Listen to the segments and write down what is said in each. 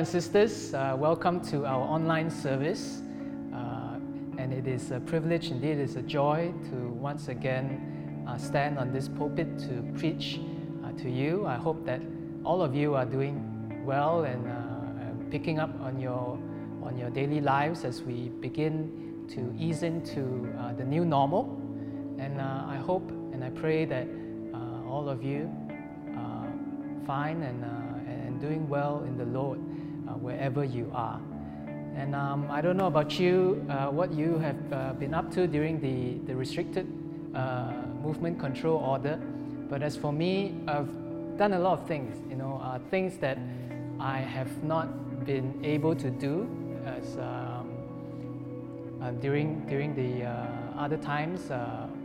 and sisters, uh, welcome to our online service. Uh, and it is a privilege, indeed, it is a joy to once again uh, stand on this pulpit to preach uh, to you. I hope that all of you are doing well and, uh, picking up on your, on your daily lives as we begin to ease into uh, the new normal. And I hope and I pray that all of you are fine and doing well in the Lord uh, wherever you are. And um, I don't know about you, uh, what you have uh, been up to during the, the restricted uh, movement control order. But as for me, I've done a lot of things, you know, uh, things that I have not been able to do as um, during, during the other times. Um,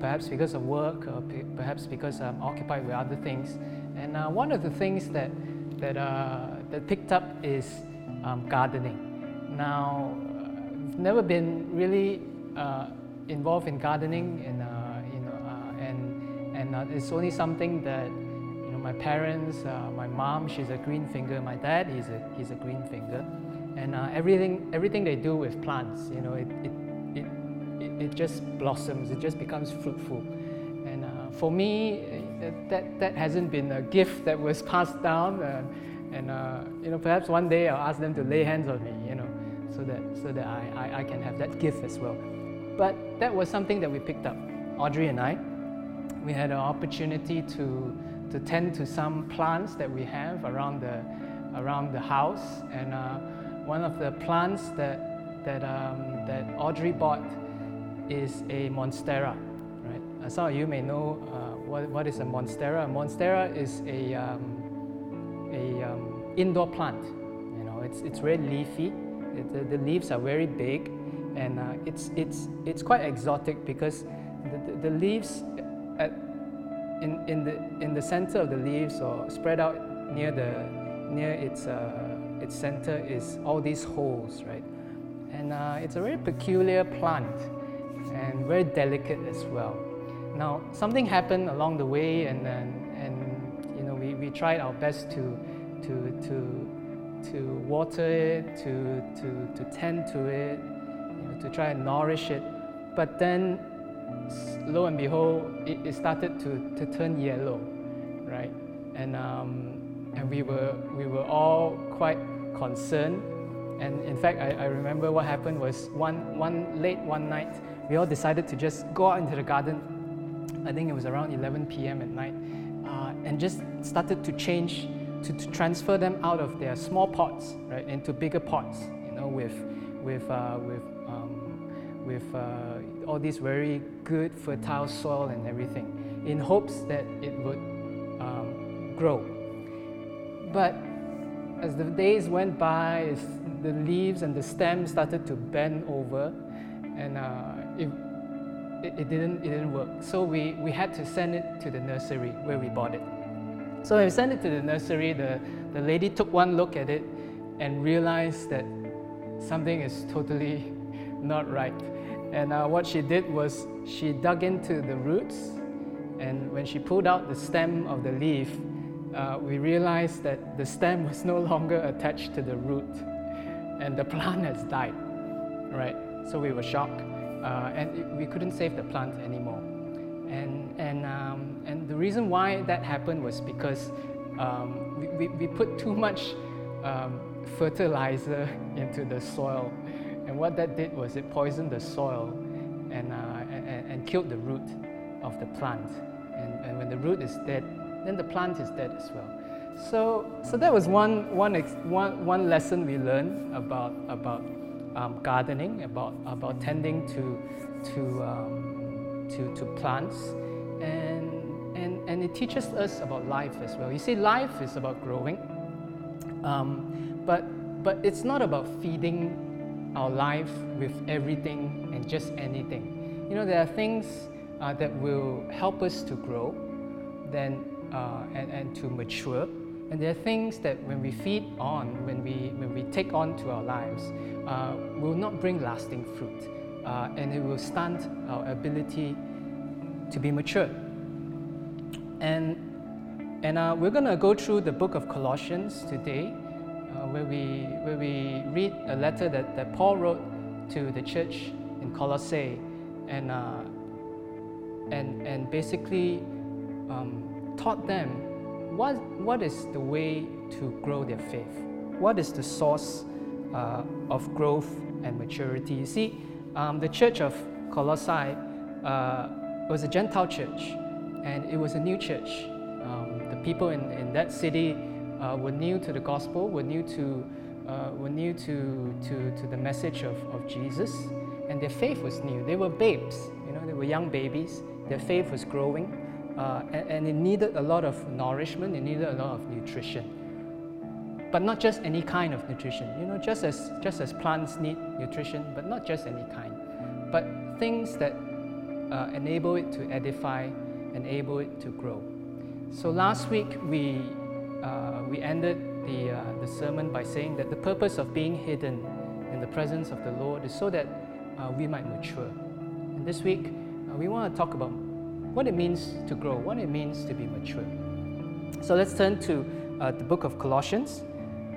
perhaps because of work, or perhaps because I'm occupied with other things. And uh, one of the things that, that, uh, that picked up is um, gardening. Now, I've never been really uh, involved in gardening, and, uh, you know, uh, and, and uh, it's only something that you know, my parents, my mom, she's a green finger, my dad, he's a, he's a green finger. And everything, everything they do with plants, you know, it, it, it, it, it just blossoms, it just becomes fruitful. And for me, that, that hasn't been a gift that was passed down. Uh, and uh, you know, perhaps one day I'll ask them to lay hands on me, you know, so that, so that I, I, I can have that gift as well. But that was something that we picked up, Audrey and I. We had an opportunity to, to tend to some plants that we have around the, around the house. And uh, one of the plants that, that, um, that Audrey bought is a monstera. Right? Some of you may know uh, what, what is a monstera? A monstera is a, a um, indoor plant. You know, it's, it's very leafy. It, the, the, leaves are very big, and uh, it's, it's, it's quite exotic because the, the, the leaves at, in, in, the, in the center of the leaves or spread out near, the, near its, uh, its center is all these holes, right? And uh, it's a very peculiar plant and very delicate as well. Now, something happened along the way, and, and, and you know, we, we tried our best to, to, to, to water it, to, to, to tend to it, you know, to try and nourish it. But then, lo and behold, it, it started to, to turn yellow, right? And, um, and we, were, we were all quite concerned. And in fact, I, I remember what happened was one, one late one night, we all decided to just go out into the garden I think it was around 11 p.m. at night, uh, and just started to change, to, to, transfer them out of their small pots, right, into bigger pots, you know, with, with, uh, with, um, with uh, all this very good fertile soil and everything, in hopes that it would um, grow. But as the days went by, the leaves and the stems started to bend over, and uh, it, it, it, didn't, it didn't work. So we, we had to send it to the nursery where we bought it. So when we sent it to the nursery, the, the lady took one look at it and realized that something is totally not right. And uh, what she did was she dug into the roots, and when she pulled out the stem of the leaf, uh, we realized that the stem was no longer attached to the root, and the plant has died. Right? So we were shocked uh, and we couldn't save the plant anymore. And, and, and the reason why that happened was because um, we, we, we, put too much um, fertilizer into the soil. And what that did was it poisoned the soil and, uh, and, and, killed the root of the plant. And, and when the root is dead, then the plant is dead as well. So, so that was one, one, one, one lesson we learned about, about um, gardening, about, about tending to, to, um, to, to plants. And, and, and it teaches us about life as well. You see, life is about growing, um, but, but it's not about feeding our life with everything and just anything. You know, there are things uh, that will help us to grow then, uh, and, and to mature. And there are things that when we feed on, when we, when we take on to our lives, uh, will not bring lasting fruit. Uh, and it will stunt our ability to be mature. And, and uh, we're going to go through the book of Colossians today. where, we, where we read a letter that, that Paul wrote to the church in Colossae and, uh, and, and basically um, taught them what, what is the way to grow their faith, what is the source uh, of growth and maturity. You see, um, the church of Colossae uh, was a Gentile church, and it was a new church. Um, the people in, in that city uh, were new to the gospel, were new to, uh, were new to, to, to the message of, of Jesus, and their faith was new. They were babes, you know, they were young babies. Their faith was growing, uh, and, and it needed a lot of nourishment, it needed a lot of nutrition but not just any kind of nutrition. You know, just as just as plants need nutrition, but not just any kind, but things that uh, enable it to edify, enable it to grow. So last week we uh, we ended the uh, the sermon by saying that the purpose of being hidden in the presence of the Lord is so that uh, we might mature. And this week uh, we want to talk about what it means to grow, what it means to be mature. So let's turn to uh, the book of Colossians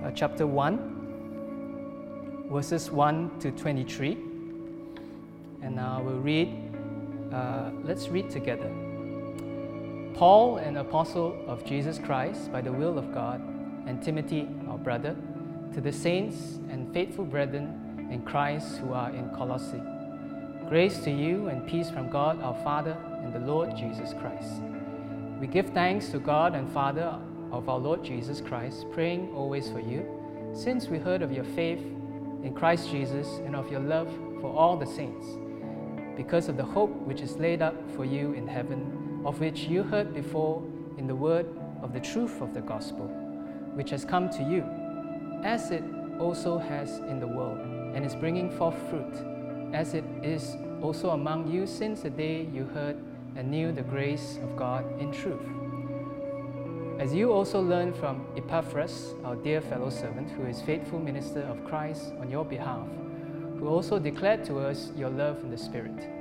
uh, chapter 1, verses 1 to 23. And uh, we'll read, let's read together. Paul, an apostle of Jesus Christ by the will of God, and Timothy, our brother, to the saints and faithful brethren in Christ who are in Colossae. Grace to you and peace from God our Father and the Lord Jesus Christ. We give thanks to God and Father of our Lord Jesus Christ, praying always for you, since we heard of your faith in Christ Jesus and of your love for all the saints, because of the hope which is laid up for you in heaven, of which you heard before in the word of the truth of the gospel, which has come to you, as it also has in the world, and is bringing forth fruit, as it is also among you since the day you heard and knew the grace of God in truth as you also learned from Epaphras, our dear fellow servant, who is faithful minister of Christ on your behalf, who also declared to us your love in the Spirit.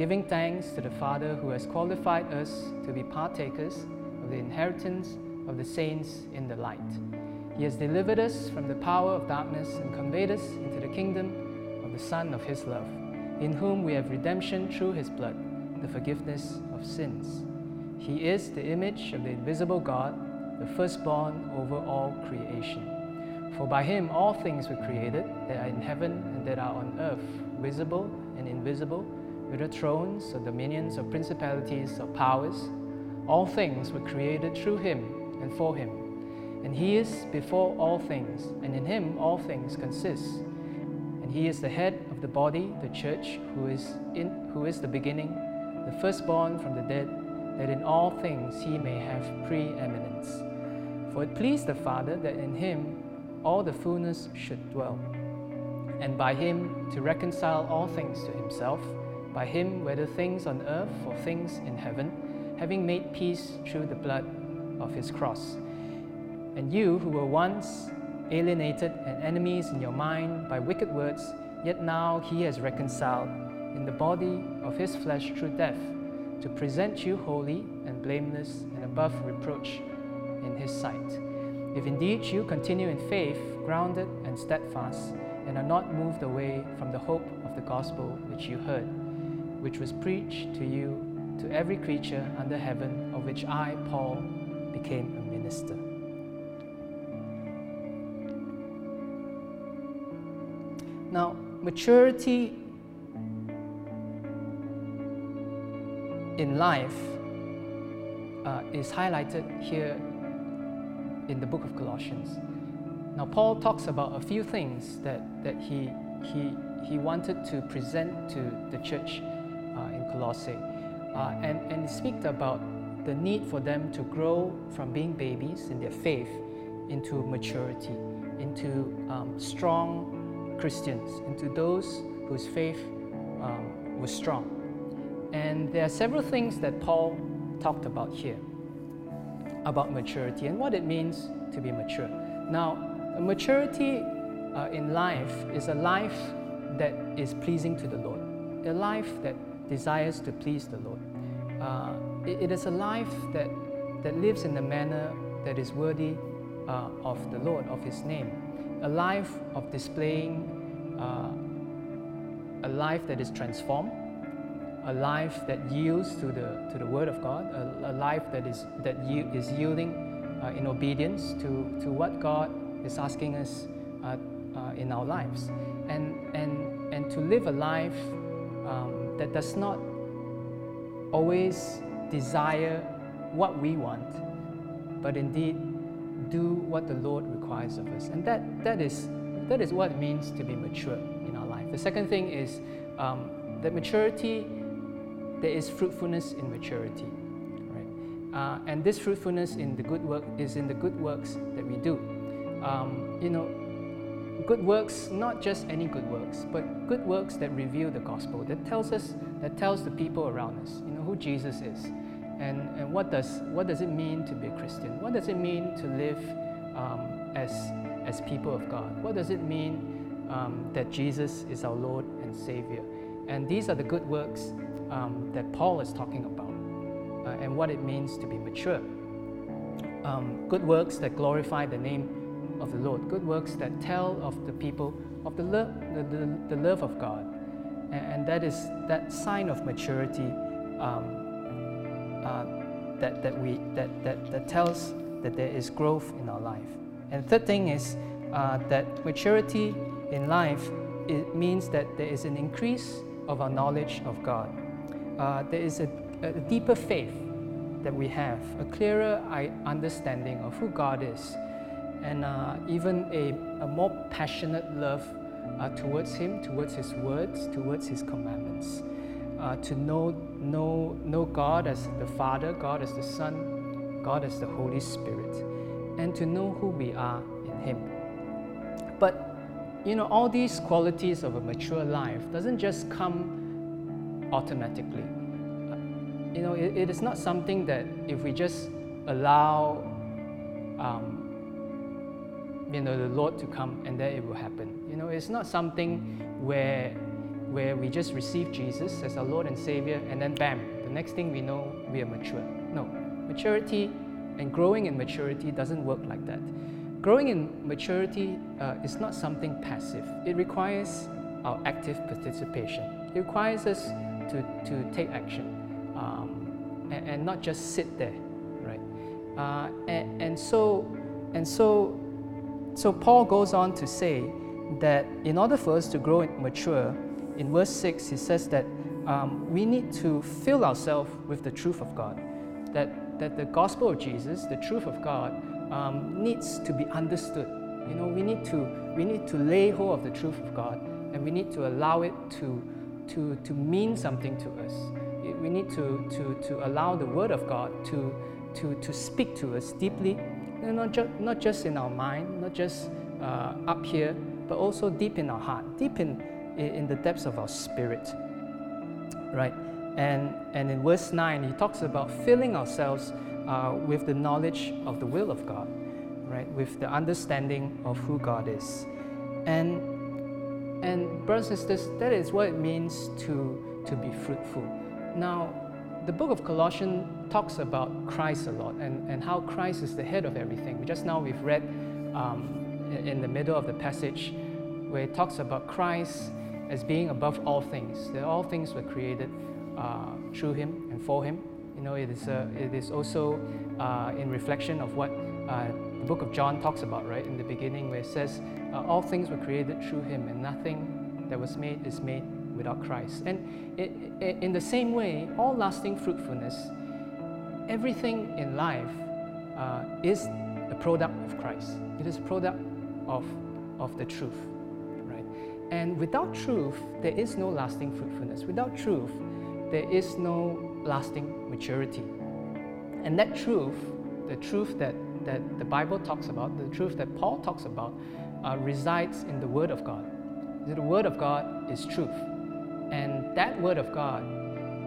giving thanks to the Father who has qualified us to be partakers of the inheritance of the saints in the light. He has delivered us from the power of darkness and conveyed us into the kingdom of the Son of his love, in whom we have redemption through his blood, the forgiveness of sins. He is the image of the invisible God, the firstborn over all creation. For by him all things were created that are in heaven and that are on earth, visible and invisible, whether thrones or dominions or principalities or powers. All things were created through him and for him. And he is before all things, and in him all things consist. And he is the head of the body, the church, who is, in, who is the beginning, the firstborn from the dead that in all things he may have preeminence. For it pleased the Father that in him all the fullness should dwell, and by him to reconcile all things to himself, by him whether things on earth or things in heaven, having made peace through the blood of his cross. And you who were once alienated and enemies in your mind by wicked words, yet now he has reconciled in the body of his flesh through death to present you holy and blameless and above reproach in His sight. If indeed you continue in faith, grounded and steadfast, and are not moved away from the hope of the gospel which you heard, which was preached to you, to every creature under heaven, of which I, Paul, became a minister. Now, maturity in life uh, is highlighted here in the book of Colossians. Now, Paul talks about a few things that, that he, he, he wanted to present to the church Colossae. Uh, and, and he speaks about the need for them to grow from being babies in their faith into maturity, into um, strong Christians, into those whose faith um, was strong. And there are several things that Paul talked about here about maturity and what it means to be mature. Now, maturity uh, in life is a life that is pleasing to the Lord, a life that desires to please the Lord. Uh, it, it is a life that, that lives in a manner that is worthy uh, of the Lord, of His name, a life of displaying uh, a life that is transformed, a life that yields to the, to the Word of God, a, a life that is, that is yielding uh, in obedience to, to what God is asking us uh, uh, in our lives. And, and, and to live a life um, that does not always desire what we want, but indeed do what the Lord requires of us. And that, that, is, that is what it means to be mature in our life. The second thing is um, that maturity, there is fruitfulness in maturity. Right? Uh, and this fruitfulness in the good work is in the good works that we do. Um, you know, good works, not just any good works, but good works that reveal the gospel, that tells us, that tells the people around us, you know, who Jesus is. And, and what, does, what does it mean to be a Christian? What does it mean to live um, as, as people of God? What does it mean um, that Jesus is our Lord and Savior? And these are the good works um, that Paul is talking about uh, and what it means to be mature. Um, good works that glorify the name of the Lord, good works that tell of the people of the, love, the, the, the love of God. And, and, that is that sign of maturity um, uh, that, that, we, that, that, that tells that there is growth in our life. And the third thing is uh, that maturity in life it means that there is an increase of our knowledge of God. Uh, there is a, a, deeper faith that we have, a clearer understanding of who God is, and uh, even a, a, more passionate love uh, towards Him, towards His words, towards His commandments. Uh, to know, know, know God as the Father, God as the Son, God as the Holy Spirit, and to know who we are in Him. But you know, all these qualities of a mature life doesn't just come automatically. You know, it, it is not something that if we just allow um, you know, the Lord to come and then it will happen. You know, it's not something where, where we just receive Jesus as our Lord and Savior and then bam, the next thing we know, we are mature. No, maturity and growing in maturity doesn't work like that. Growing in maturity uh, is not something passive. It requires our active participation. It requires us to, to take action um, and, and, not just sit there, right? Uh, and, and so, and so so Paul goes on to say that in order for us to grow and mature, in verse 6, he says that um, we need to fill ourselves with the truth of God. That, that the gospel of Jesus, the truth of God, um, needs to be understood. You know, we need, to, we need to lay hold of the truth of God and we need to allow it to, to, to mean something to us. We need to, to, to allow the Word of God to, to, to speak to us deeply not, ju- not just in our mind, not just uh, up here, but also deep in our heart, deep in, in the depths of our spirit. Right? And, and in verse 9, he talks about filling ourselves uh, with the knowledge of the will of God, right? With the understanding of who God is. And, and brothers and sisters, that is what it means to, to be fruitful. Now, the book of Colossians talks about Christ a lot and, and how Christ is the head of everything. Just now we've read um, in the middle of the passage where it talks about Christ as being above all things, that all things were created uh, through him and for him. You know, it is, uh, it is also uh, in reflection of what uh, the book of John talks about, right? In the beginning, where it says, uh, All things were created through him, and nothing that was made is made without Christ. And in the same way, all lasting fruitfulness, everything in life uh, is a product of Christ. It is a product of, of the truth, right? And without truth, there is no lasting fruitfulness. Without truth, there is no lasting maturity. And that truth, the truth that, that the Bible talks about, the truth that Paul talks about, uh, resides in the Word of God The Word of God is truth. And that Word of God,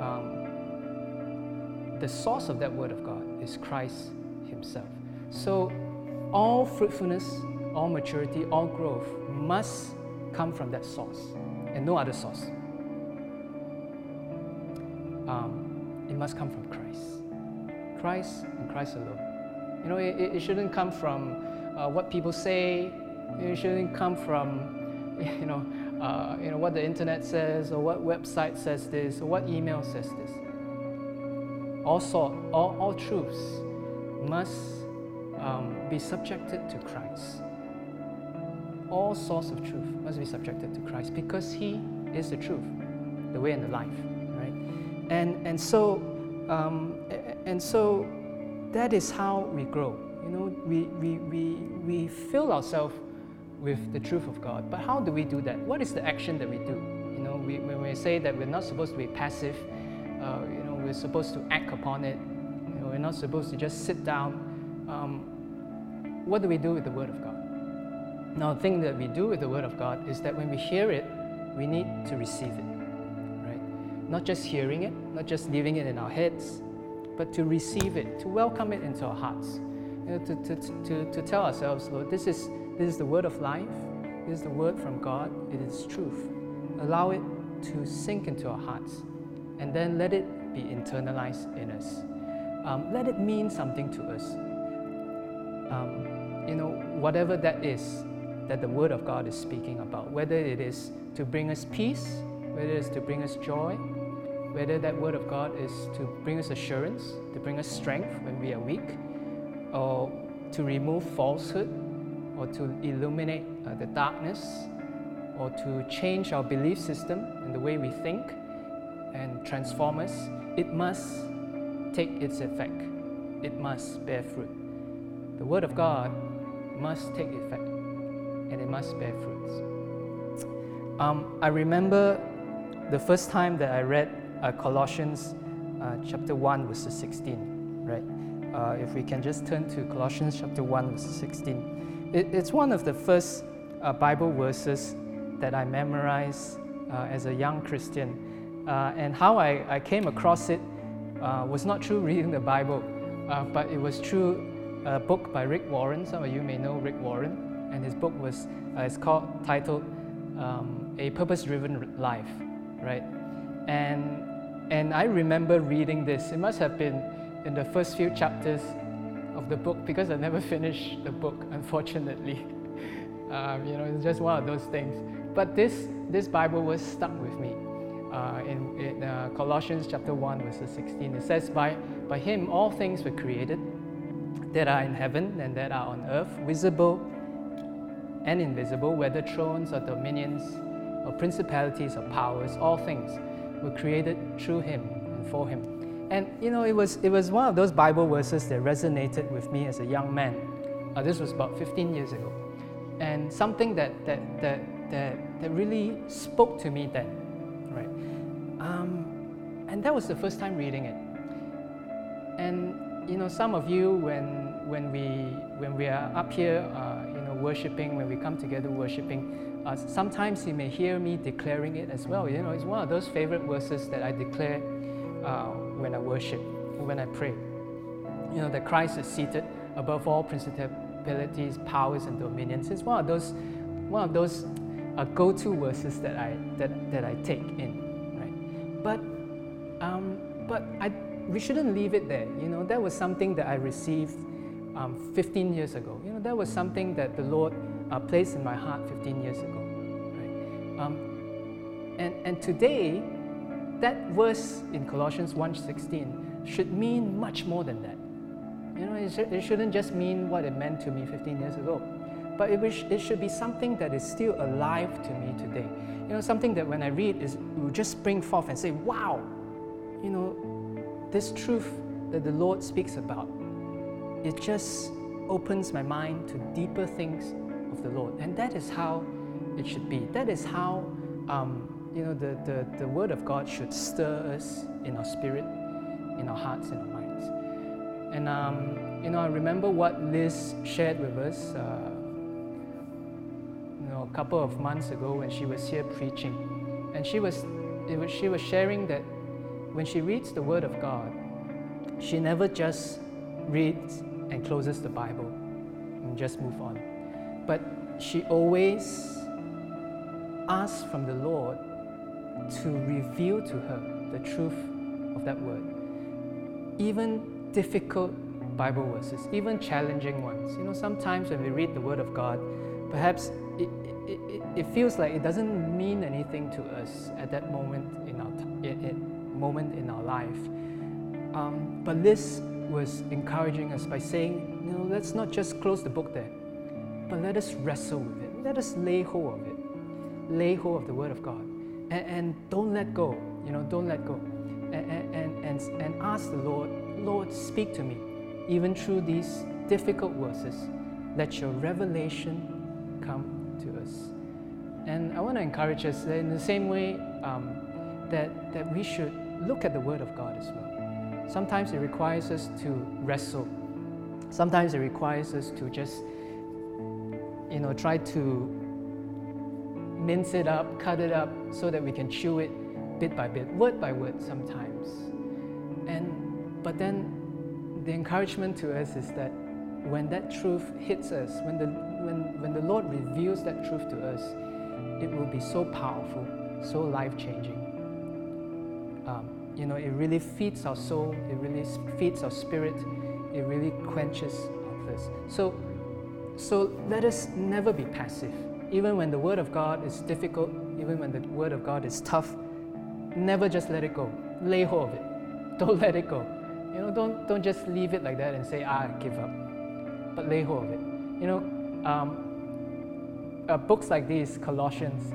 um, the source of that Word of God is Christ Himself. So all fruitfulness, all maturity, all growth must come from that source and no other source. Um, it must come from Christ. Christ and Christ alone. You know, it, it shouldn't come from uh, what people say. It shouldn't come from, you know, uh, you know what the internet says or what website says this or what email says this. All sort, all, all truths must um, be subjected to Christ. All source of truth must be subjected to Christ because He is the truth, the way and the life, right? And and so um, and so that is how we grow. You know, we we we we fill ourselves with the truth of God. But how do we do that? What is the action that we do? You know, we, when we say that we're not supposed to be passive, uh, you know, we're supposed to act upon it. You know, we're not supposed to just sit down. Um, what do we do with the Word of God? Now, the thing that we do with the Word of God is that when we hear it, we need to receive it, right? Not just hearing it, not just leaving it in our heads, but to receive it, to welcome it into our hearts. You know, to, to, to, to tell ourselves, Lord, this is, this is the word of life, this is the word from God, it is truth. Allow it to sink into our hearts, and then let it be internalized in us. Um, let it mean something to us. Um, you know, whatever that is that the Word of God is speaking about, whether it is to bring us peace, whether it is to bring us joy, whether that Word of God is to bring us assurance, to bring us strength when we are weak, or to remove falsehood, or to illuminate uh, the darkness, or to change our belief system and the way we think and transform us, it must take its effect. It must bear fruit. The Word of God must take effect and it must bear fruits. Um, I remember the first time that I read uh, Colossians uh, chapter 1, verse 16, right? Uh, if we can just turn to Colossians chapter 1, verse 16. It, it's one of the first uh, Bible verses that I memorized uh, as a young Christian. Uh, and how I, I, came across it was not through reading the Bible, but it was through a book by Rick Warren. Some of you may know Rick Warren, and his book was uh, it's called titled um, "A Purpose-Driven Life," right? And and I remember reading this. It must have been in the first few chapters of the book because I never finished the book, unfortunately. um, you know, it's just one of those things. But this this Bible was stuck with me. Uh, in, in uh, Colossians chapter 1, verse 16, it says, by, by him all things were created that are in heaven and that are on earth, visible and invisible, whether thrones or dominions or principalities or powers, all things were created through him and for him. And you know, it was, it was one of those Bible verses that resonated with me as a young man. Uh, this was about 15 years ago. And something that, that, that, that, that really spoke to me then, right? Um, and that was the first time reading it. And you know, some of you, when, when, we, when we are up here, uh, you know, worshiping, when we come together worshiping, uh, sometimes you may hear me declaring it as well. You know, it's one of those favorite verses that I declare uh, when I worship, when I pray. You know, that Christ is seated above all principalities, powers, and dominions. It's one of those, one of those uh, go-to verses that I, that, that I take in, right? But, um, but I we shouldn't leave it there. You know, that was something that I received um, 15 years ago. You know, that was something that the Lord uh, placed in my heart 15 years ago. Um, and, and today, that verse in Colossians 1.16 should mean much more than that. You know, it, sh- it shouldn't just mean what it meant to me 15 years ago. But it, it should be something that is still alive to me today. You know, something that when I read is will just spring forth and say, wow, you know, this truth that the Lord speaks about, it just opens my mind to deeper things of the Lord. And that is how it should be. That is how um, you know the, the, the Word of God should stir us in our spirit, in our hearts, in our minds. And um, you know, I remember what Liz shared with us. Uh, you know, a couple of months ago when she was here preaching, and she was, was she was sharing that when she reads the Word of God, she never just reads and closes the Bible and just move on, but she always asks from the Lord to reveal to her the truth of that word. Even difficult Bible verses, even challenging ones. You know, sometimes when we read the Word of God, perhaps it, it, it, feels like it doesn't mean anything to us at that moment in our t- moment in our life. Um, but Liz was encouraging us by saying, you know, let's not just close the book there, but let us wrestle with it. Let us lay hold of it. Lay hold of the Word of God. And, and don't let go. You know, don't let go. And, and, and, and ask the Lord, Lord, speak to me even through these difficult verses, let your revelation come to us. And I want to encourage us in the same way um, that, that we should look at the Word of God as well. Sometimes it requires us to wrestle. Sometimes it requires us to just, you know, try to mince it up, cut it up, so that we can chew it bit by bit, word by word sometimes. And but then the encouragement to us is that when that truth hits us, when the, when, when the Lord reveals that truth to us, it will be so powerful, so life changing. Um, you know, it really feeds our soul, it really feeds our spirit, it really quenches our thirst. So, so let us never be passive. Even when the Word of God is difficult, even when the Word of God is tough, never just let it go. Lay hold of it. Don't let it go. You know, don't, don't just leave it like that and say, ah, give up. But lay hold of it. You know, um, uh, books like these, Colossians,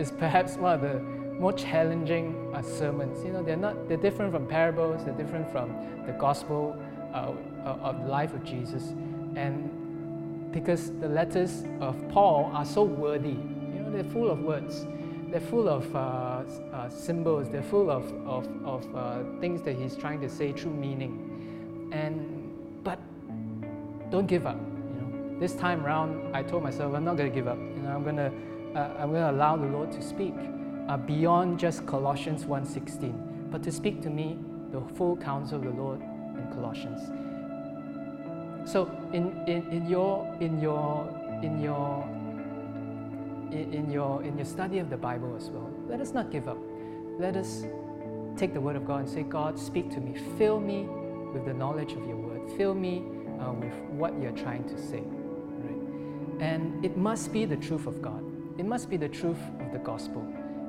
is perhaps one of the more challenging uh, sermons. You know, they're not, they're different from parables, they're different from the gospel uh, uh of the life of Jesus. And because the letters of Paul are so wordy, you know, they're full of words they're full of uh, uh, symbols, they're full of, of, of uh, things that he's trying to say through meaning. And, but don't give up. You know? This time around, I told myself, I'm not going to give up. You know, I'm going to uh, I'm going to allow the Lord to speak uh, beyond just Colossians 1.16, but to speak to me the full counsel of the Lord in Colossians. So in, in, in your in your in your in, your, in your study of the Bible as well, let us not give up. Let us take the Word of God and say, God, speak to me. Fill me with the knowledge of your Word. Fill me uh, with what you're trying to say. Right? And it must be the truth of God. It must be the truth of the gospel.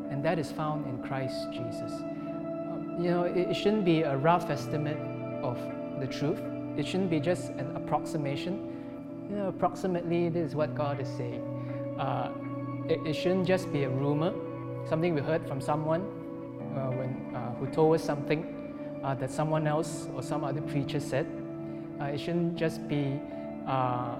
And that is found in Christ Jesus. Um, you know, it shouldn't be a rough estimate of the truth. It shouldn't be just an approximation. You know, approximately, this is what God is saying. Uh, it, it shouldn't just be a rumor, something we heard from someone uh, when, uh, who told us something uh, that someone else or some other preacher said. Uh, it shouldn't just be uh,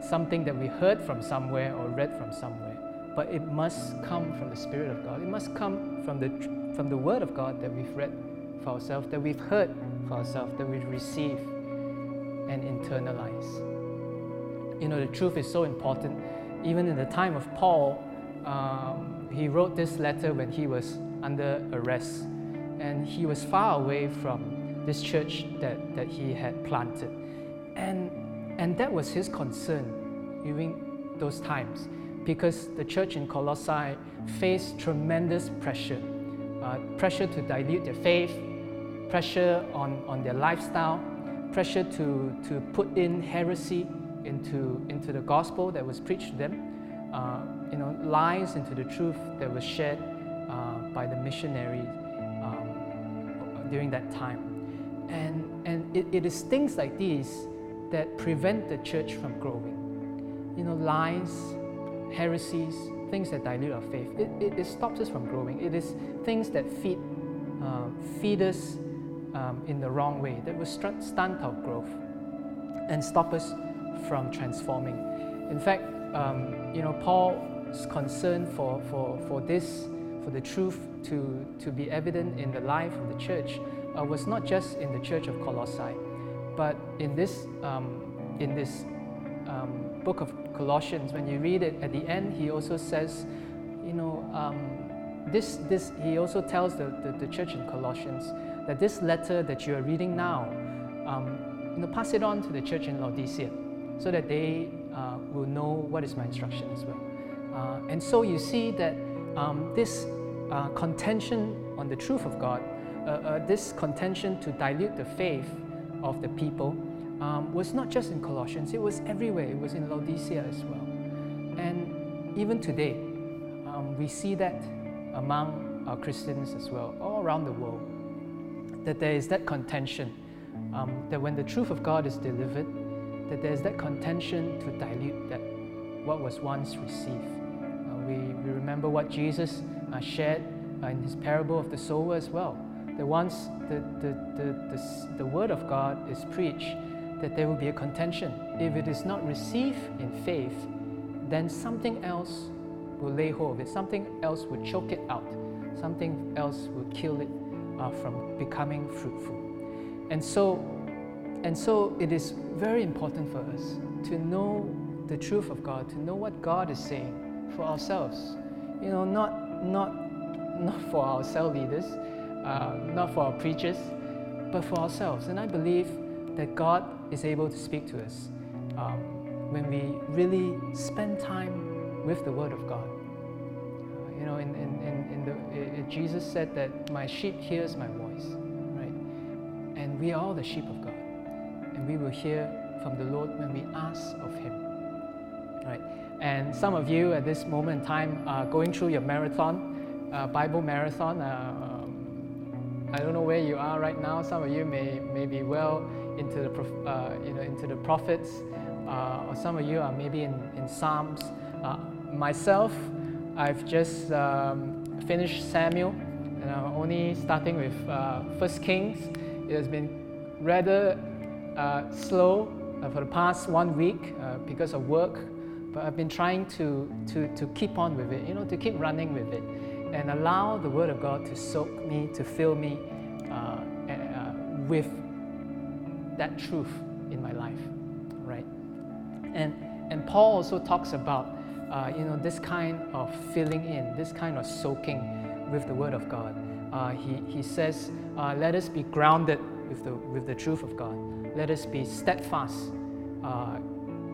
something that we heard from somewhere or read from somewhere, but it must come from the Spirit of God. It must come from the, from the Word of God that we've read for ourselves, that we've heard for ourselves, that we've received and internalize. You know, the truth is so important even in the time of Paul, um, he wrote this letter when he was under arrest. And he was far away from this church that, that he had planted. And, and that was his concern during those times because the church in Colossae faced tremendous pressure uh, pressure to dilute their faith, pressure on, on their lifestyle, pressure to, to put in heresy into, into the gospel that was preached to them, uh, you know, lies into the truth that was shared uh, by the missionaries um, during that time. And, and it, it is things like these that prevent the church from growing. You know, lies, heresies, things that dilute our faith. It, it, it stops us from growing. It is things that feed, uh, feed us um, in the wrong way, that will stunt our growth and stop us from transforming. In fact, um, you know, Paul's concern for, for, for this, for the truth to, to be evident in the life of the church, uh, was not just in the church of Colossae, but in this, um, in this um, book of Colossians, when you read it at the end, he also says, you know, um, this, this, he also tells the, the, the, church in Colossians that this letter that you are reading now, um, you know, pass it on to the church in Laodicea so that they uh, will know what is my instruction as well. Uh, and so you see that um, this uh, contention on the truth of God, uh, uh, this contention to dilute the faith of the people, um, was not just in Colossians, it was everywhere. It was in Laodicea as well. And even today, um, we see that among our Christians as well, all around the world, that there is that contention, um, that when the truth of God is delivered, that there's that contention to dilute that what was once received. Uh, we, we remember what Jesus uh, shared uh, in his parable of the sower as well. That once the, the, the, the, the word of God is preached, that there will be a contention. If it is not received in faith, then something else will lay hold of it, something else will choke it out, something else will kill it uh, from becoming fruitful. And so, and so it is very important for us to know the truth of God, to know what God is saying for ourselves. You know, not, not, not for our cell leaders, uh, not for our preachers, but for ourselves. And I believe that God is able to speak to us um, when we really spend time with the Word of God. You know, in, in, in, in the, it, Jesus said that my sheep hears my voice, right? And we are all the sheep of God. And we will hear from the Lord when we ask of Him, right? And some of you at this moment in time are going through your marathon, uh, Bible marathon. Uh, um, I don't know where you are right now. Some of you may, may be well into the, uh, you know, into the prophets, uh, or some of you are maybe in, in Psalms. Uh, myself, I've just um, finished Samuel, and I'm only starting with uh, First Kings. It has been rather uh, slow uh, for the past one week because of work, but I've been trying to, to, to keep on with it, you know, to keep running with it, and allow the Word of God to soak me, to fill me with that truth in my life, right? And and Paul also talks about uh, you know this kind of filling in, this kind of soaking with the Word of God. Uh, he he says, uh, let us be grounded with the with the truth of God. Let us be steadfast uh,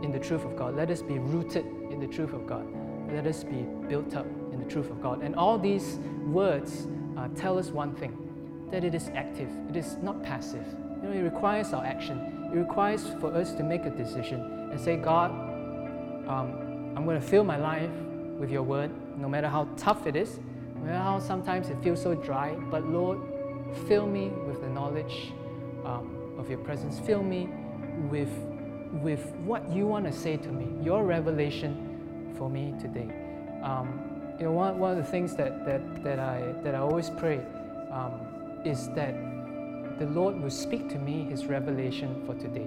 in the truth of God. Let us be rooted in the truth of God. Let us be built up in the truth of God. And all these words uh, tell us one thing: that it is active. It is not passive you know, it requires our action. It requires for us to make a decision and say, God, um, I'm going to fill my life with your word, no matter how tough it is, no matter how sometimes it feels so dry. But Lord, fill me with the knowledge um, of your presence. Fill me with, with what you want to say to me, your revelation for me today. Um, you know, one, one of the things that, that, that, I, that I always pray um, is that the Lord will speak to me His revelation for today.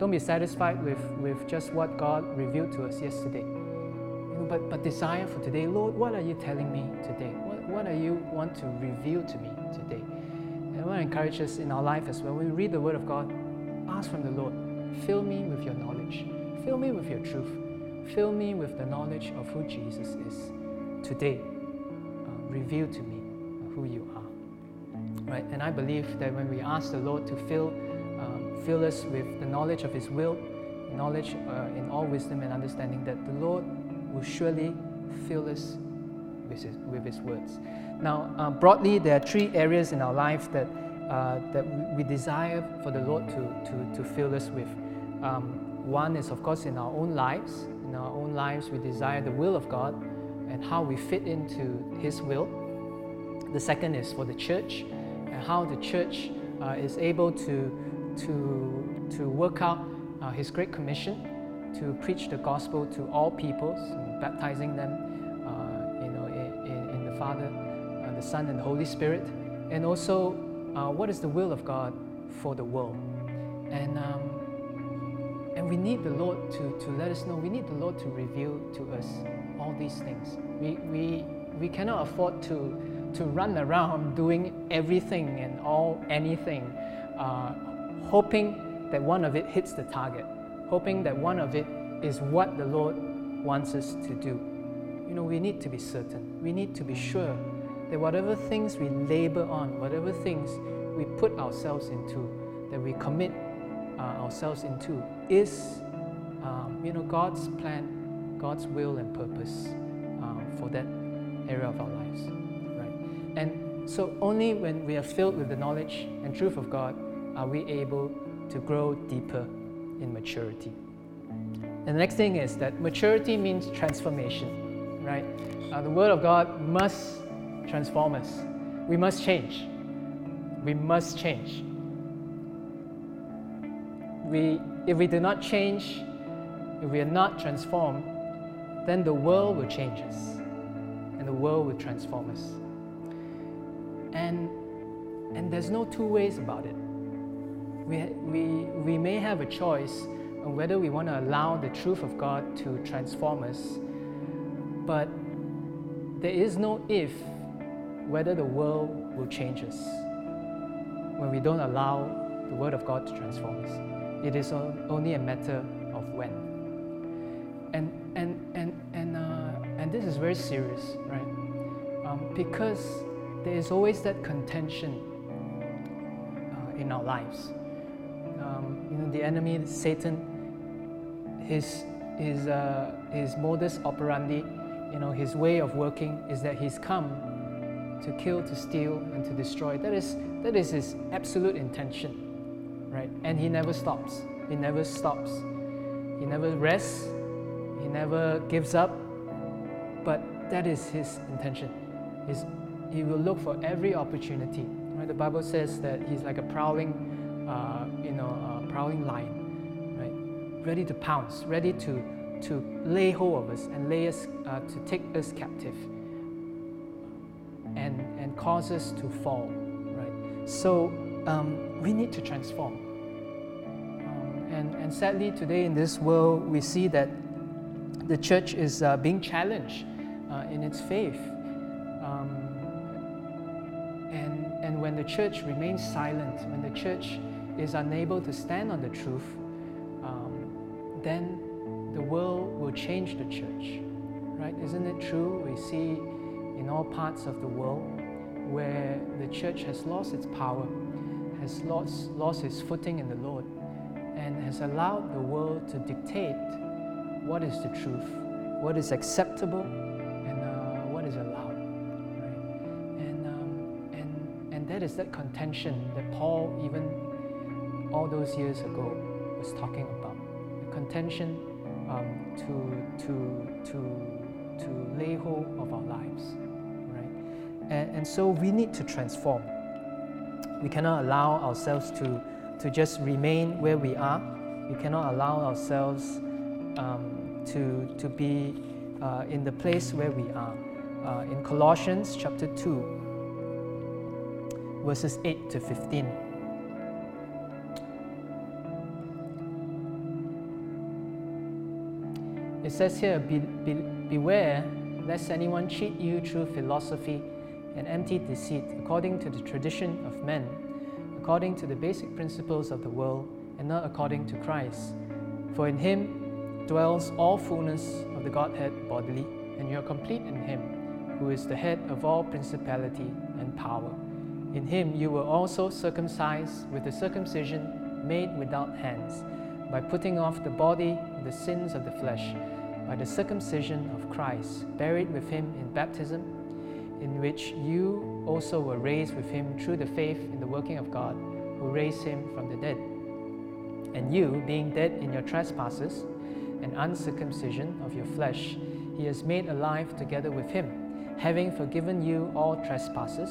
Don't be satisfied with, with just what God revealed to us yesterday. You know, but, but desire for today, Lord, what are you telling me today? What, what are you want to reveal to me today? And I want to encourage us in our life as well. When we read the Word of God, ask from the Lord, fill me with your knowledge. Fill me with your truth. Fill me with the knowledge of who Jesus is. Today, uh, reveal to me who you are right? And I believe that when we ask the Lord to fill, fill us with the knowledge of His will, knowledge uh, in all wisdom and understanding, that the Lord will surely fill us with His, with his words. Now, uh, broadly, there are three areas in our life that uh, that we desire for the Lord to, to, to fill us with. Um, one is, of course, in our own lives. In our own lives, we desire the will of God and how we fit into His will. The second is for the church and how the church uh, is able to, to, to work out uh, His Great Commission to preach the gospel to all peoples, baptizing them uh, you know, in, in, the Father, uh, the Son, and the Holy Spirit. And also, uh, what is the will of God for the world? And, um, and we need the Lord to, to let us know, we need the Lord to reveal to us all these things. We, we, we cannot afford to to run around doing everything and all anything, uh, hoping that one of it hits the target, hoping that one of it is what the Lord wants us to do. You know, we need to be certain, we need to be sure that whatever things we labor on, whatever things we put ourselves into, that we commit uh, ourselves into, is, um, you know, God's plan, God's will and purpose uh, for that area of our lives, right? And so only when we are filled with the knowledge and truth of God are we able to grow deeper in maturity. And the next thing is that maturity means transformation, right? Uh, the Word of God must transform us. We must change. We must change. We, if we do not change, if we are not transformed, then the world will change us and the world will transform us. And, and there's no two ways about it. We, we, we may have a choice on whether we want to allow the truth of God to transform us, but there is no if whether the world will change us when we don't allow the Word of God to transform us. It is only a matter of when. And, and, and, and, uh, and this is very serious, right? Um, because there is always that contention uh, in our lives. The enemy, Satan, his, his, uh, his modus operandi, you know, his way of working is that he's come to kill, to steal, and to destroy. That is, that is his absolute intention, right? And he never stops. He never stops. He never rests. He never gives up. But that is his intention. He's, he will look for every opportunity. Right? The Bible says that he's like a prowling, uh, you know, prowling lion, right? Ready to pounce, ready to to lay hold of us and lay us uh, to take us captive and, and cause us to fall, right? So um, we need to transform. Um, and, and sadly, today in this world, we see that the church is uh, being challenged uh, in its faith. Um, and, and when the church remains silent, when the church is unable to stand on the truth, um, then the world will change the church, right? Isn't it true? We see in all parts of the world where the church has lost its power, has lost, lost its footing in the Lord, and has allowed the world to dictate what is the truth, what is acceptable, and uh, what is allowed. Right? And, um, and, and that is that contention that Paul, even all those years ago, was talking about. The contention um, to, to, to, to lay hold of our lives. And, and so we need to transform. We cannot allow ourselves to, to just remain where we are. We cannot allow ourselves um, to, to be uh, in the place where we are. Uh, in Colossians chapter 2, verses 8 to 15. It says here, be, be, Beware lest anyone cheat you through philosophy and empty deceit according to the tradition of men, according to the basic principles of the world, and not according to Christ. For in him dwells all fullness of the Godhead bodily, and you are complete in him, who is the head of all principality and power. In him you were also circumcised with the circumcision made without hands, by putting off the body the sins of the flesh, by the circumcision of Christ, buried with him in baptism in which you also were raised with him through the faith in the working of God, who raised him from the dead. And you, being dead in your trespasses and uncircumcision of your flesh, he has made alive together with him, having forgiven you all trespasses,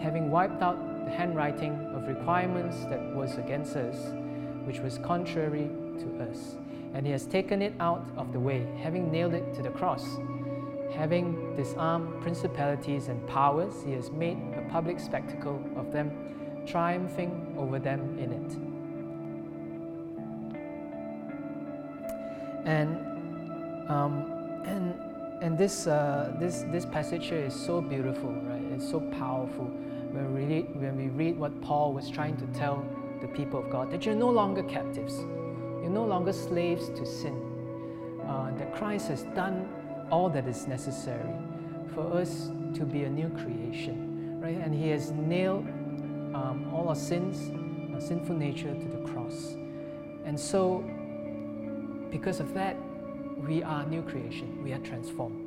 having wiped out the handwriting of requirements that was against us, which was contrary to us. And he has taken it out of the way, having nailed it to the cross Having disarmed principalities and powers, he has made a public spectacle of them, triumphing over them in it. And um, and and this uh, this this passage here is so beautiful, right? It's so powerful when we read when we read what Paul was trying to tell the people of God that you're no longer captives. You're no longer slaves to sin. Uh, that Christ has done all that is necessary for us to be a new creation, right? And He has nailed um, all our sins, our sinful nature to the cross. And so, because of that, we are new creation. We are transformed.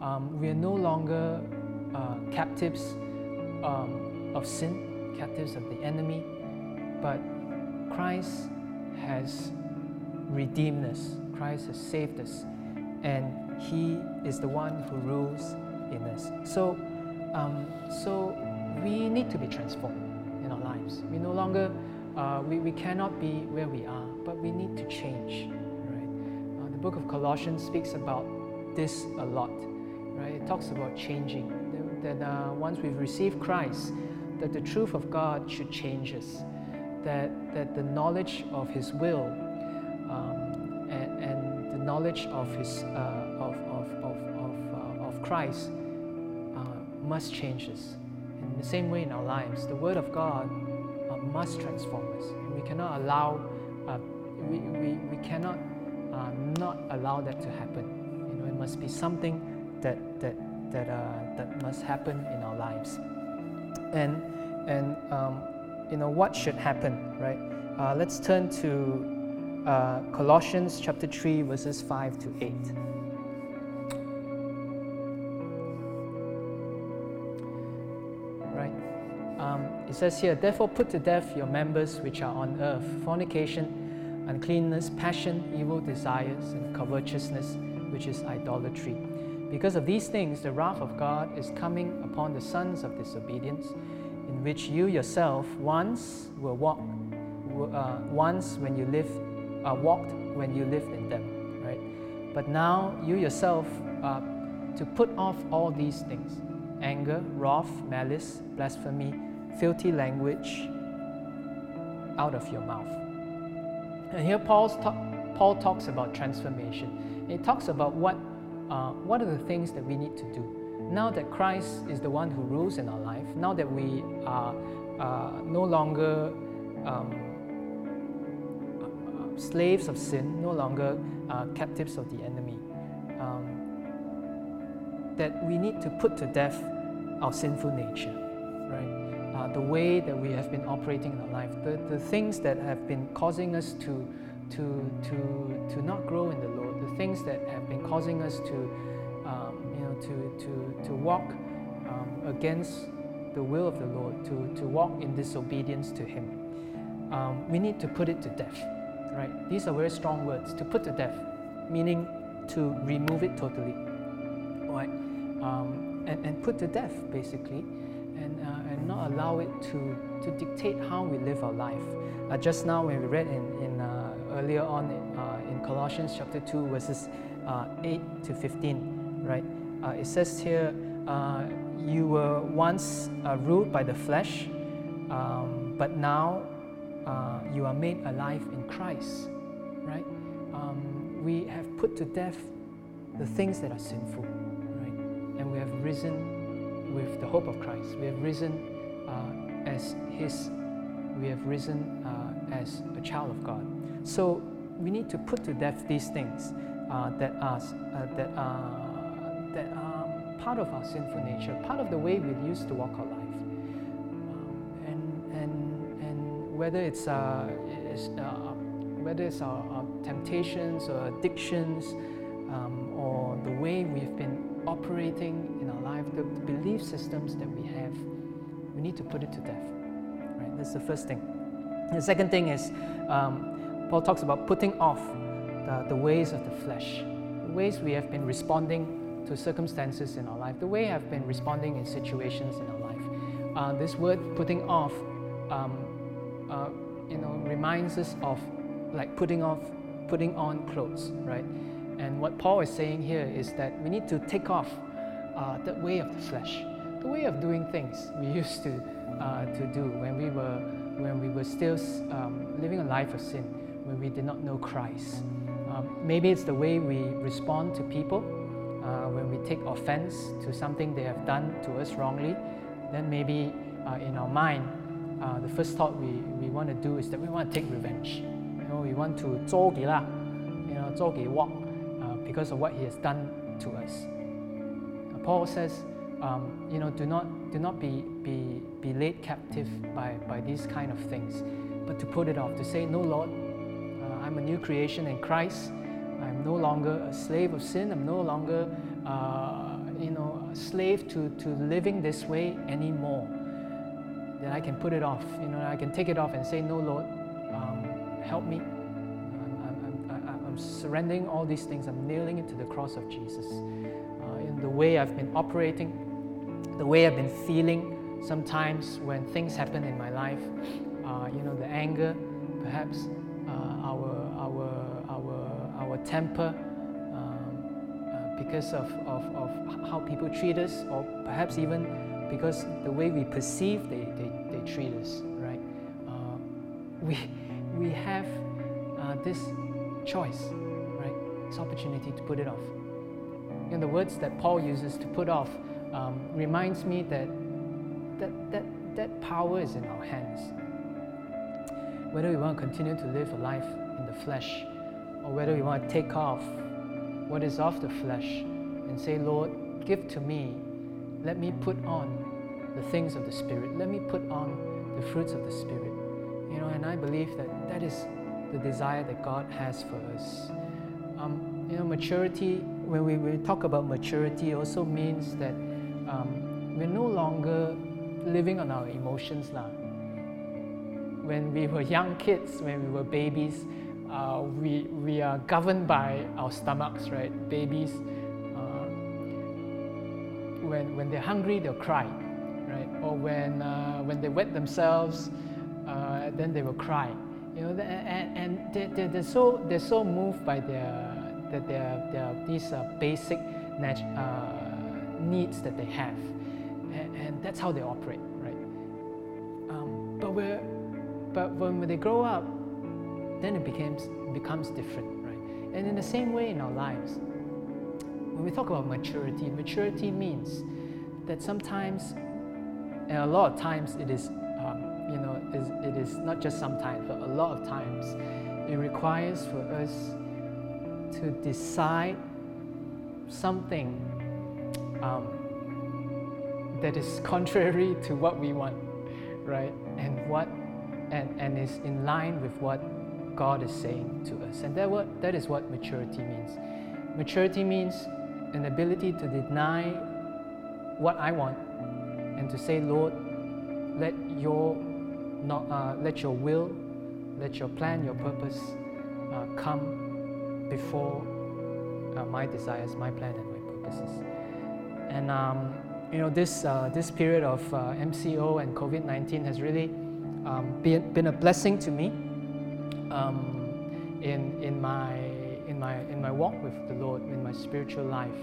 Um, we are no longer uh, captives um, of sin, captives of the enemy, but Christ has redeemed us. Christ has saved us, and He is the one who rules in us. So, um, so we need to be transformed in our lives. We no longer, uh, we, we cannot be where we are, but we need to change. Right? Uh, the book of Colossians speaks about this a lot. Right? It talks about changing. That, that uh, once we've received Christ, that the truth of God should change us. That that the knowledge of His will um, and, and, the knowledge of His uh, of of of of, uh, of Christ uh, must change us. In the same way in our lives, the Word of God uh, must transform us. And We cannot allow uh, we, we, we cannot uh, not allow that to happen. You know, it must be something that that that that must happen in our lives. And and um, you know what should happen, right? Uh, let's turn to uh, Colossians chapter 3, verses 5 to 8. Right? Um, it says here, Therefore put to death your members which are on earth fornication, uncleanness, passion, evil desires, and covetousness, which is idolatry. Because of these things, the wrath of God is coming upon the sons of disobedience which you yourself once were walked, uh, once when you lived, uh, walked when you lived in them, right? But now you yourself uh, to put off all these things: anger, wrath, malice, blasphemy, filthy language out of your mouth. And here Paul's ta- Paul talks about transformation. He talks about what uh, what are the things that we need to do now that Christ is the one who rules in our life, now that we are uh, no longer um, slaves of sin, no longer uh, captives of the enemy, um, that we need to put to death our sinful nature, right? Uh, the way that we have been operating in our life, the, the things that have been causing us to, to, to, to not grow in the Lord, the things that have been causing us to to, to, to walk um, against the will of the Lord, to, to walk in disobedience to Him. Um, we need to put it to death, right? These are very strong words. To put to death, meaning to remove it totally, right? Um, and, and put to death, basically, and, uh, and not allow it to, to dictate how we live our life. Uh, just now, when we read in, in uh, earlier on uh, in Colossians chapter 2, verses uh, 8 to 15, right? Uh, it says here, uh, you were once uh, ruled by the flesh, um, but now uh, you are made alive in Christ, right? Um, we have put to death the things that are sinful, right? And we have risen with the hope of Christ. We have risen uh, as His, we have risen uh, as a child of God. So we need to put to death these things that are, that are that are um, part of our sinful nature, part of the way we used to walk our life. Um, and, and, and whether it's, uh, it's uh, whether it's our, our, temptations or addictions um, or the way we've been operating in our life, the, the belief systems that we have, we need to put it to death. Right? That's the first thing. The second thing is um, Paul talks about putting off the, the ways of the flesh, the ways we have been responding to circumstances in our life, the way I've been responding in situations in our life. Uh, this word putting off, um, uh, you know, reminds us of like putting off, putting on clothes, right? And what Paul is saying here is that we need to take off uh, that way of the flesh, the way of doing things we used to uh, to do when we were when we were still um, living a life of sin, when we did not know Christ. Um, maybe it's the way we respond to people uh, when we take offense to something they have done to us wrongly, then maybe uh, in our mind, uh, the first thought we, we want to do is that we want to take revenge. You know, we want to 做给啦, you know, 做给 walk uh, because of what he has done to us. Uh, Paul says, um, you know, do not do not be be be laid captive by by these kind of things, but to put it off, to say, no, Lord, uh, I'm a new creation in Christ. I'm no longer a slave of sin. I'm no longer, uh, you know, a slave to, to living this way anymore. Then I can put it off. You know, I can take it off and say, No, Lord, um, help me. I'm, I'm, I'm, surrendering all these things. I'm nailing it to the cross of Jesus. Uh, in the way I've been operating, the way I've been feeling sometimes when things happen in my life, uh, you know, the anger, perhaps uh, our temper, um, uh, because of, of, of how people treat us, or perhaps even because the way we perceive they, they, they treat us, right? Uh, we, we have uh, this choice, right? This opportunity to put it off. And the words that Paul uses to put off um, reminds me that that, that that power is in our hands. Whether we want to continue to live a life in the flesh or whether we want to take off what is of the flesh and say, Lord, give to me, let me put on the things of the Spirit, let me put on the fruits of the Spirit. You know, and I believe that that is the desire that God has for us. Um, you know, maturity, when we, we talk about maturity, also means that um, we're no longer living on our emotions now. When we were young kids, when we were babies, uh, we, we are governed by our stomachs, right? Babies, uh, when, when they're hungry, they'll cry, right? Or when, uh, when they wet themselves, uh, then they will cry. You know, and, and they, they're, they're, so, they're so moved by their, that their, their, these uh, basic uh, needs that they have. And, and, that's how they operate, right? Um, but, we're, but when they grow up, then it becomes, becomes different, right? And in the same way in our lives, when we talk about maturity, maturity means that sometimes, and a lot of times, it is, um, you know, it is not just sometimes, but a lot of times, it requires for us to decide something um, that is contrary to what we want, right? And what, and, and is in line with what God is saying to us. And that, what, that is what maturity means. Maturity means an ability to deny what I want and to say, Lord, let your, not, uh, let your will, let your plan, your purpose uh, come before uh, my desires, my plan, and my purposes. And um, you know, this, uh, this period of uh, MCO and COVID 19 has really um, been, been a blessing to me um, in, in, my, in, my, in my walk with the Lord, in my spiritual life.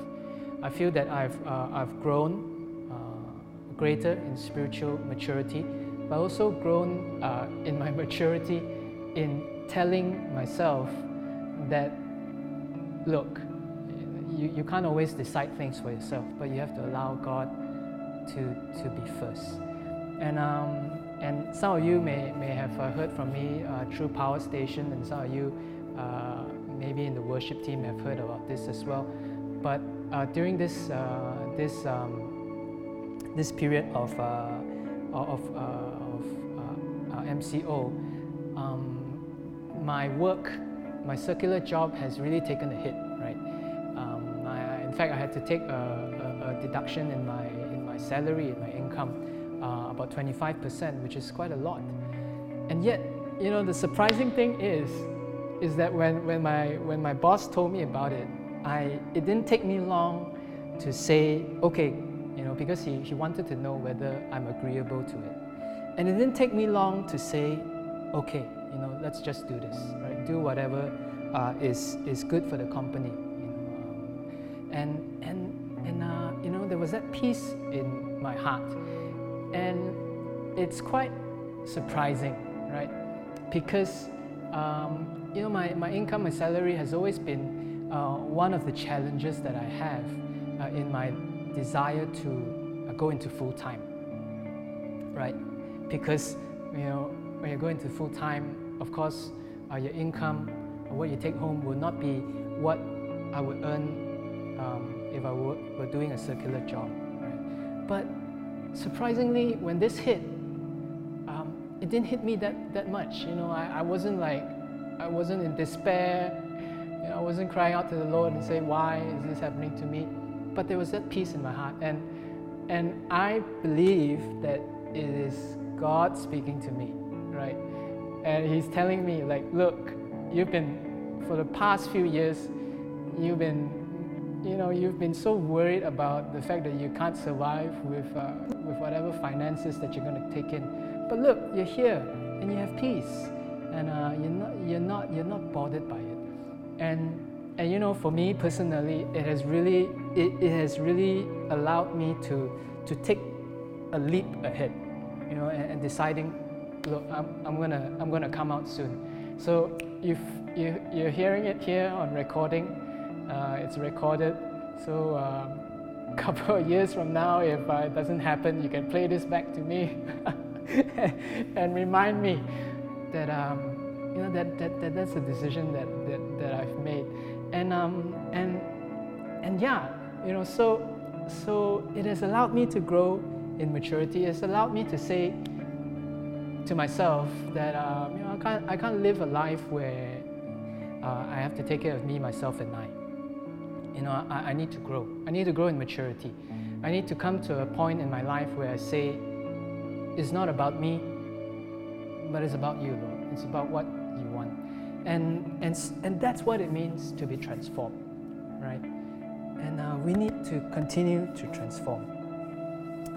I feel that I've, uh, I've grown uh, greater in spiritual maturity, but also grown uh, in my maturity in telling myself that, look, you, you can't always decide things for yourself, but you have to allow God to, to be first. And um, and some of you may, may have uh, heard from me uh, through Power Station, and some of you uh, maybe in the worship team have heard about this as well. But during this, this, um, this period of, of, of MCO, um, my work, my circular job has really taken a hit, right? Um, I, in fact, I had to take a, a, a deduction in my, in my salary, in my income uh, about 25%, which is quite a lot. And yet, you know, the surprising thing is, is that when, when, my, when my boss told me about it, I, it didn't take me long to say, okay, you know, because he, he wanted to know whether I'm agreeable to it. And it didn't take me long to say, okay, you know, let's just do this, right? Do whatever uh, is, is good for the company. You know, um, and and, and uh, you know, there was that peace in my heart and it's quite surprising, right? Because um, you know, my, my income, my salary has always been uh, one of the challenges that I have uh, in my desire to uh, go into full time, right? Because you know, when you go into full time, of course, uh, your income what you take home will not be what I would earn um, if I were, were doing a circular job. Right? But surprisingly, when this hit, um, it didn't hit me that, that much. You know, I, I wasn't like, I wasn't in despair. You know, I wasn't crying out to the Lord and saying, why is this happening to me? But there was that peace in my heart. And, and I believe that it is God speaking to me, right? And He's telling me, like, look, you've been, for the past few years, you've been you know, you've been so worried about the fact that you can't survive with, uh, with whatever finances that you're going to take in. But look, you're here and you have peace, and uh, you're not you're not you're not bothered by it. And and you know, for me personally, it has really it, it has really allowed me to to take a leap ahead, you know, and, and deciding, look, I'm, I'm gonna I'm gonna come out soon. So if you you're hearing it here on recording uh, it's recorded. So um, couple of years from now, if uh, it doesn't happen, you can play this back to me and remind me that um, you know that, that, that that's a decision that, that, that I've made. And um, and and yeah, you know, so so it has allowed me to grow in maturity. It's allowed me to say to myself that um, you know I can't I can't live a life where uh, I have to take care of me, myself, and I you know, I, I need to grow. I need to grow in maturity. I need to come to a point in my life where I say, it's not about me, but it's about you, Lord. It's about what you want. And, and, and that's what it means to be transformed, right? And uh, we need to continue to transform.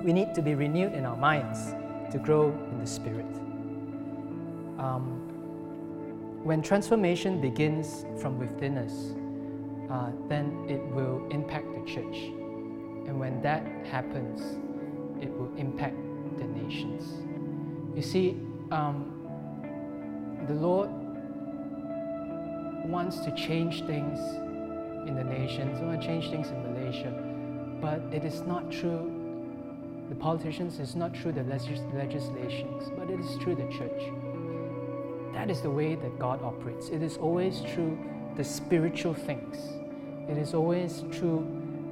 We need to be renewed in our minds to grow in the Spirit. Um, when transformation begins from within us, uh, then it will impact the church. And when that happens, it will impact the nations. You see, um, the Lord wants to change things in the nations, want to change things in Malaysia, but it is not true. The politicians is not through the legis- legislations, but it is through the church. That is the way that God operates. It is always through the spiritual things. It is always through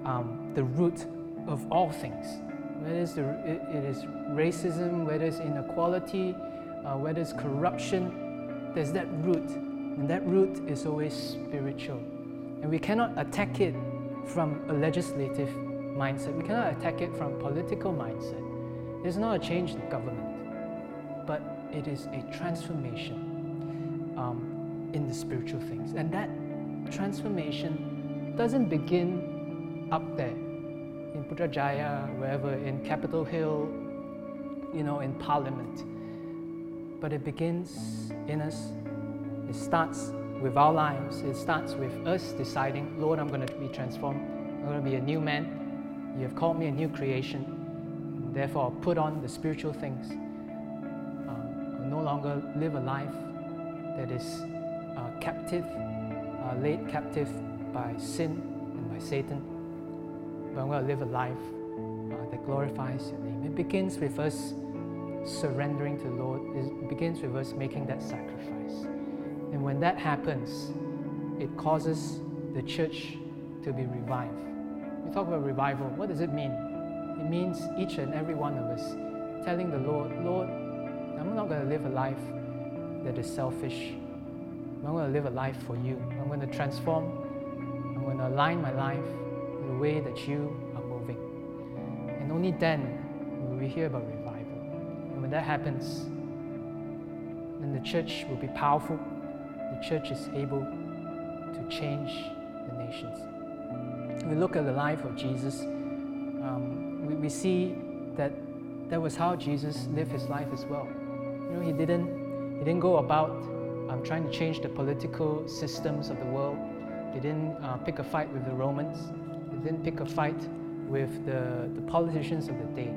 um, the root of all things. Whether it's the, it, it is racism, whether it's inequality, uh, whether it's corruption, there's that root. And that root is always spiritual. And we cannot attack it from a legislative mindset. We cannot attack it from political mindset. It's not a change in government, but it is a transformation in the spiritual things. And that transformation doesn't begin up there in Putrajaya, wherever, in Capitol Hill, you know, in Parliament. But it begins in us. It starts with our lives. It starts with us deciding, Lord, I'm going to be transformed. I'm going to be a new man. You have called me a new creation. Therefore, I'll put on the spiritual things. Um, I'll no longer live a life that is captive uh, laid captive by sin and by Satan. But I'm going to live a life uh, that glorifies your name. It begins with us surrendering to the Lord, it begins with us making that sacrifice. And when that happens, it causes the church to be revived. We talk about revival, what does it mean? It means each and every one of us telling the Lord, Lord, I'm not going to live a life that is selfish. I'm going to live a life for you. I'm going to transform. I'm going to align my life in the way that you are moving. And only then will we hear about revival. And when that happens, then the church will be powerful. The church is able to change the nations. we look at the life of Jesus, um, we, we see that that was how Jesus lived his life as well. You know, he didn't, he didn't go about um, trying to change the political systems of the world. He didn't uh, pick a fight with the Romans. He didn't pick a fight with the, the politicians of the day.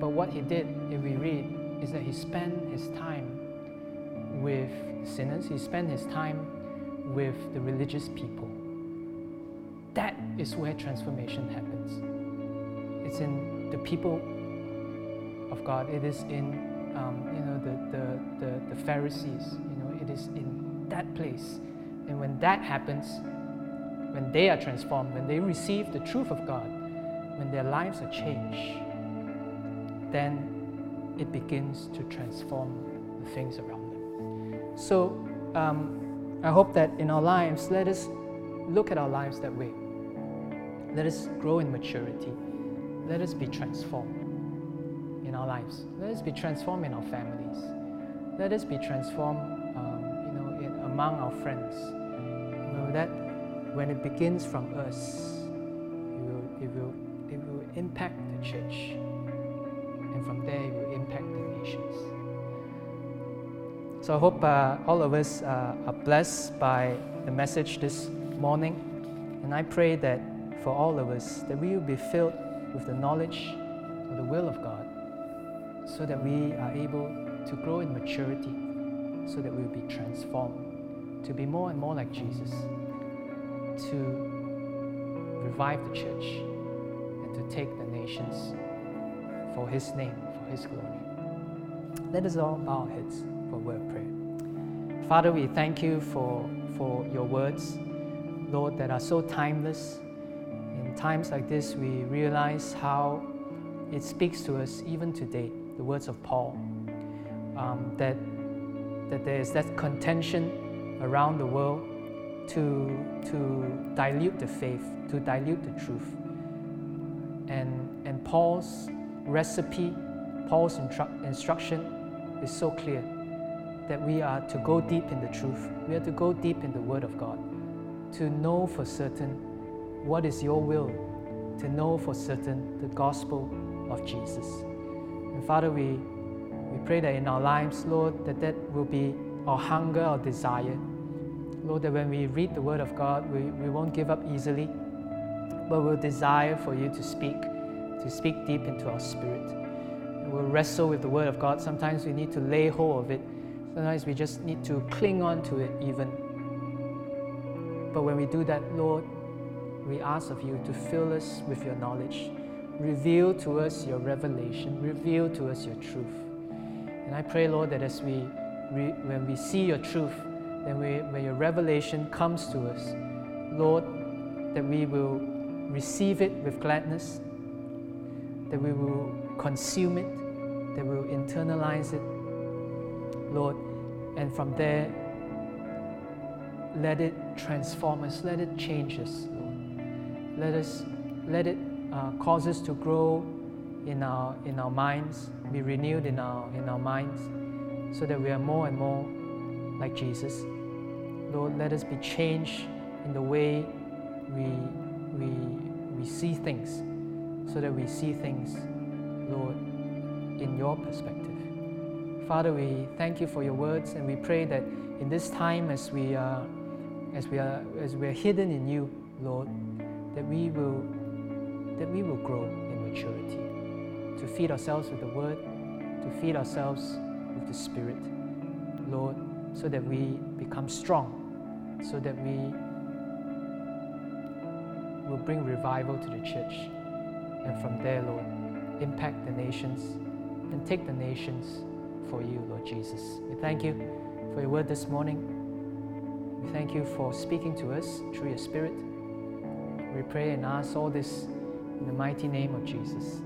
But what he did, if we read, is that he spent his time with sinners, he spent his time with the religious people. That is where transformation happens. It's in the people of God. It is in um, you know the, the, the, the Pharisees, it is in that place. And when that happens, when they are transformed, when they receive the truth of God, when their lives are changed, then it begins to transform the things around them. So um, I hope that in our lives, let us look at our lives that way. Let us grow in maturity. Let us be transformed in our lives. Let us be transformed in our families. Let us be transformed, among our friends. Know that when it begins from us, it will, it will, it will impact the church, and from there it will impact the nations. So I hope uh, all of us uh, are blessed by the message this morning, and I pray that for all of us that we will be filled with the knowledge of the will of God, so that we are able to grow in maturity, so that we will be transformed to be more and more like Jesus to revive the church and to take the nations for His name, for His glory. Let us all bow our heads for word prayer. Father, we thank you for, for your words, Lord, that are so timeless. In times like this, we realize how it speaks to us even today, the words of Paul, um, that, that there is that contention around the world to, to dilute the faith, to dilute the truth. And, and Paul's recipe, Paul's instru- instruction is so clear that we are to go deep in the truth. We are to go deep in the Word of God, to know for certain what is your will, to know for certain the gospel of Jesus. And Father, we, we pray that in our lives, Lord, that that will be our hunger, our desire Lord, that when we read the Word of God, we, we won't give up easily, but we'll desire for you to speak, to speak deep into our spirit. We'll wrestle with the Word of God. Sometimes we need to lay hold of it, sometimes we just need to cling on to it, even. But when we do that, Lord, we ask of you to fill us with your knowledge. Reveal to us your revelation. Reveal to us your truth. And I pray, Lord, that as we, when we see your truth, then we, when your revelation comes to us, Lord, that we will receive it with gladness, that we will consume it, that we will internalize it, Lord, and from there, let it transform us, let it change us, Lord. Let us, let it uh, cause us to grow in our in our minds, be renewed in our in our minds, so that we are more and more like Jesus. Lord, let us be changed in the way we, we, we see things, so that we see things, Lord, in your perspective. Father, we thank you for your words, and we pray that in this time, as we are, as we are, as we are hidden in you, Lord, that we will, that we will grow in maturity, to feed ourselves with the Word, to feed ourselves with the Spirit, Lord, so that we become strong, so that we will bring revival to the church. And from there, Lord, impact the nations and take the nations for you, Lord Jesus. We thank you for your word this morning. We thank you for speaking to us through your Spirit. We pray and ask all this in the mighty name of Jesus.